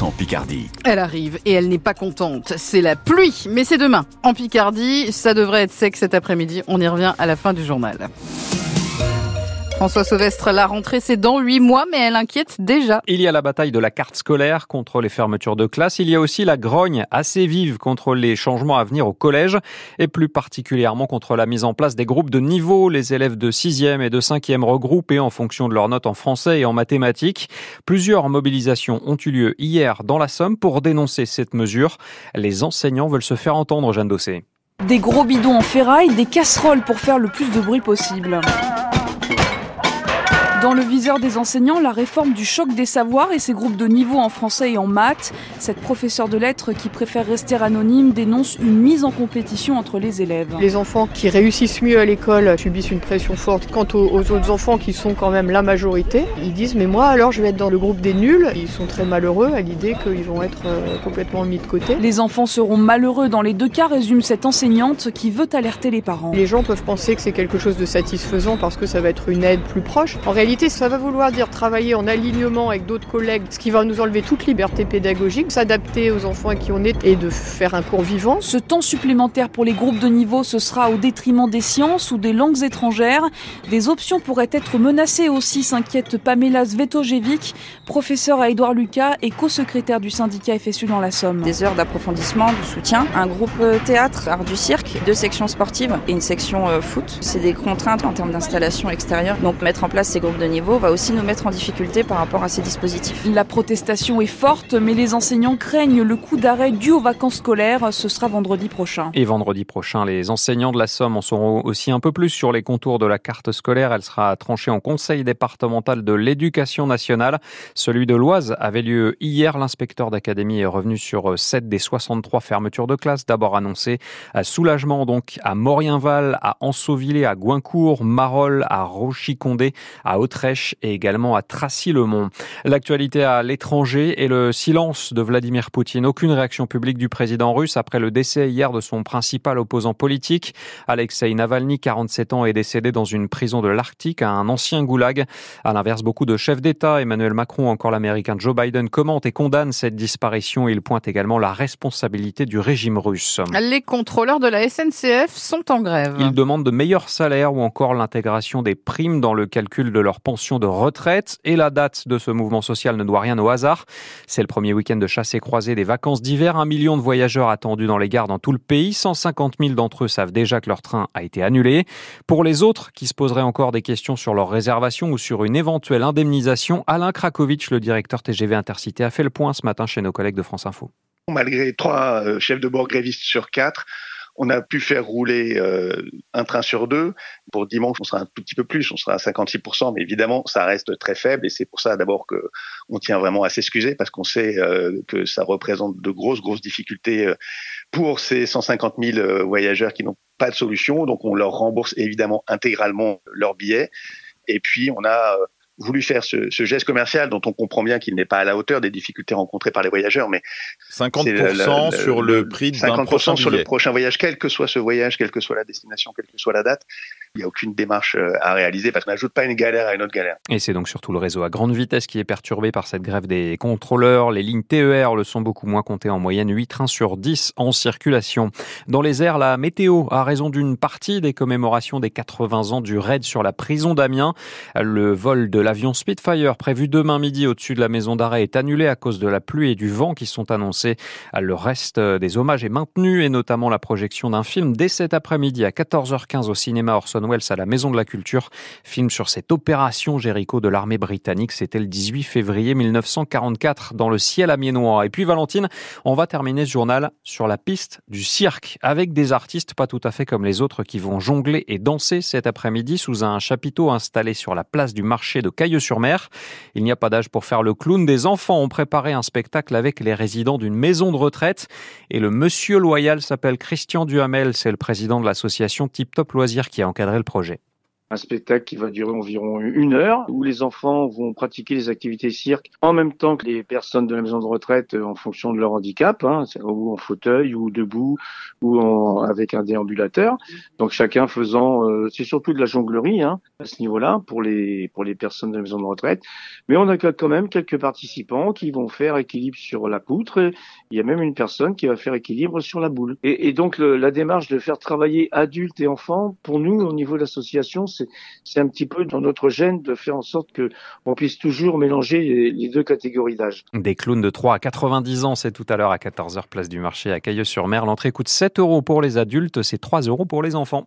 en Picardie. Elle arrive et elle n'est pas contente. C'est la pluie, mais c'est demain. En Picardie, ça devrait être sec cet après-midi. On y revient à la fin du journal. François Sauvestre, la rentrée c'est dans huit mois, mais elle inquiète déjà. Il y a la bataille de la carte scolaire contre les fermetures de classe. Il y a aussi la grogne assez vive contre les changements à venir au collège et plus particulièrement contre la mise en place des groupes de niveau. Les élèves de 6e et de 5e regroupés en fonction de leurs notes en français et en mathématiques. Plusieurs mobilisations ont eu lieu hier dans la Somme pour dénoncer cette mesure. Les enseignants veulent se faire entendre, Jeanne Dossé. Des gros bidons en ferraille, des casseroles pour faire le plus de bruit possible. Dans le viseur des enseignants, la réforme du choc des savoirs et ses groupes de niveau en français et en maths. Cette professeure de lettres qui préfère rester anonyme dénonce une mise en compétition entre les élèves. Les enfants qui réussissent mieux à l'école subissent une pression forte. Quant aux, autres enfants qui sont quand même la majorité, ils disent mais moi alors je vais être dans le groupe des nuls. Ils sont très malheureux à l'idée qu'ils vont être euh, complètement mis de côté. Les enfants seront malheureux dans les deux cas, résume cette enseignante qui veut alerter les parents. Les gens peuvent penser que c'est quelque chose de satisfaisant parce que ça va être une aide plus proche. En réalité, ça va vouloir dire travailler en alignement avec d'autres collègues, ce qui va nous enlever toute liberté pédagogique, s'adapter aux enfants qui on est et de faire un cours vivant. Ce temps supplémentaire pour les groupes de niveau, ce sera au détriment des sciences ou des langues étrangères. Des options pourraient être menacées aussi, s'inquiète Pamela Svetojevic, professeure à Édouard Lucas et co-secrétaire du syndicat FSU dans la Somme. Des heures d'approfondissement, de soutien, un groupe euh, théâtre, art du cirque, deux sections sportives et une section euh, foot. C'est des contraintes en termes d'installation extérieure. Donc mettre en place ces groupes de niveau va aussi nous mettre en difficulté par rapport à ces dispositifs. La protestation est forte, mais les enseignants craignent le coup d'arrêt dû aux vacances scolaires. Ce sera vendredi prochain. Et vendredi prochain, les enseignants de la Somme en sauront aussi un peu plus sur les contours de la carte scolaire. Elle sera tranchée en conseil départemental de l'éducation nationale. Celui de l'Oise avait lieu hier. L'inspecteur d'académie est revenu sur 7 des 63 fermetures de classe. D'abord annoncé à soulagement donc à Morienval, à Ansauvillé, à Goincourt, Marolles, à Rochy-Condé, à haute et également à Tracy-le-Mont. L'actualité à l'étranger et le silence de Vladimir Poutine. Aucune réaction publique du président russe après le décès hier de son principal opposant politique. Alexei Navalny, 47 ans, est décédé dans une prison de l'Arctique, à un ancien goulag. À l'inverse, beaucoup de chefs d'État, Emmanuel Macron, encore l'américain Joe Biden, commentent et condamnent cette disparition. Il pointe également la responsabilité du régime russe. Les contrôleurs de la SNCF sont en grève. Ils demandent de meilleurs salaires ou encore l'intégration des primes dans le calcul de leur pension de retraite. Et la date de ce mouvement social ne doit rien au hasard. C'est le premier week-end de chasse et croisée des vacances d'hiver. Un million de voyageurs attendus dans les gares dans tout le pays. 150 000 d'entre eux savent déjà que leur train a été annulé. Pour les autres qui se poseraient encore des questions sur leur réservation ou sur une éventuelle indemnisation, Alain Krakowicz, le directeur TGV Intercité, a fait le point ce matin chez nos collègues de France Info. Malgré trois euh, chefs de bord grévistes sur quatre, on a pu faire rouler euh, un train sur deux. Pour dimanche, on sera un tout petit peu plus, on sera à 56%, mais évidemment, ça reste très faible et c'est pour ça d'abord que on tient vraiment à s'excuser parce qu'on sait euh, que ça représente de grosses, grosses difficultés euh, pour ces 150 000 voyageurs qui n'ont pas de solution. Donc, on leur rembourse évidemment intégralement leurs billets. Et puis, on a voulu faire ce, ce, geste commercial dont on comprend bien qu'il n'est pas à la hauteur des difficultés rencontrées par les voyageurs, mais 50% sur le, prix d'un prochain sur le prochain voyage, quel que soit ce voyage, quelle que soit la destination, quelle que soit la date. Il n'y a aucune démarche euh, à réaliser parce qu'on n'ajoute pas une galère à une autre galère. Et c'est donc surtout le réseau à grande vitesse qui est perturbé par cette grève des contrôleurs. Les lignes TER le sont beaucoup moins comptées en moyenne, 8 trains sur 10 en circulation. Dans les airs, la météo a raison d'une partie des commémorations des 80 ans du raid sur la prison d'Amiens. Le vol de l'avion Spitfire prévu demain midi au-dessus de la maison d'arrêt est annulé à cause de la pluie et du vent qui sont annoncés. Le reste des hommages est maintenu et notamment la projection d'un film dès cet après-midi à 14h15 au cinéma Orson Welles à la Maison de la Culture. Film sur cette opération Jéricho de l'armée britannique. C'était le 18 février 1944 dans le ciel amiénois. Et puis Valentine, on va terminer ce journal sur la piste du cirque avec des artistes pas tout à fait comme les autres qui vont jongler et danser cet après-midi sous un chapiteau installé sur la place du marché de Cailleux-sur-Mer. Il n'y a pas d'âge pour faire le clown. Des enfants ont préparé un spectacle avec les résidents d'une maison de retraite et le monsieur loyal s'appelle Christian Duhamel. C'est le président de l'association Tip Top Loisirs qui a encadré le projet. Un spectacle qui va durer environ une heure, où les enfants vont pratiquer les activités cirque en même temps que les personnes de la maison de retraite en fonction de leur handicap, hein, ou en fauteuil, ou debout, ou en, avec un déambulateur. Donc chacun faisant, euh, c'est surtout de la jonglerie hein, à ce niveau-là pour les pour les personnes de la maison de retraite. Mais on a quand même quelques participants qui vont faire équilibre sur la poutre. il y a même une personne qui va faire équilibre sur la boule. Et, donc la démarche de faire travailler adultes et enfants, pour nous au niveau de l'association, c'est c'est un petit peu dans notre gène de faire en sorte que on puisse toujours mélanger les, deux catégories d'âge. Des clowns de 3 à 90 ans, c'est tout à l'heure à 14h place du marché à Cailleux-sur-Mer. L'entrée coûte 7 euros pour les adultes, c'est 3 euros pour les enfants.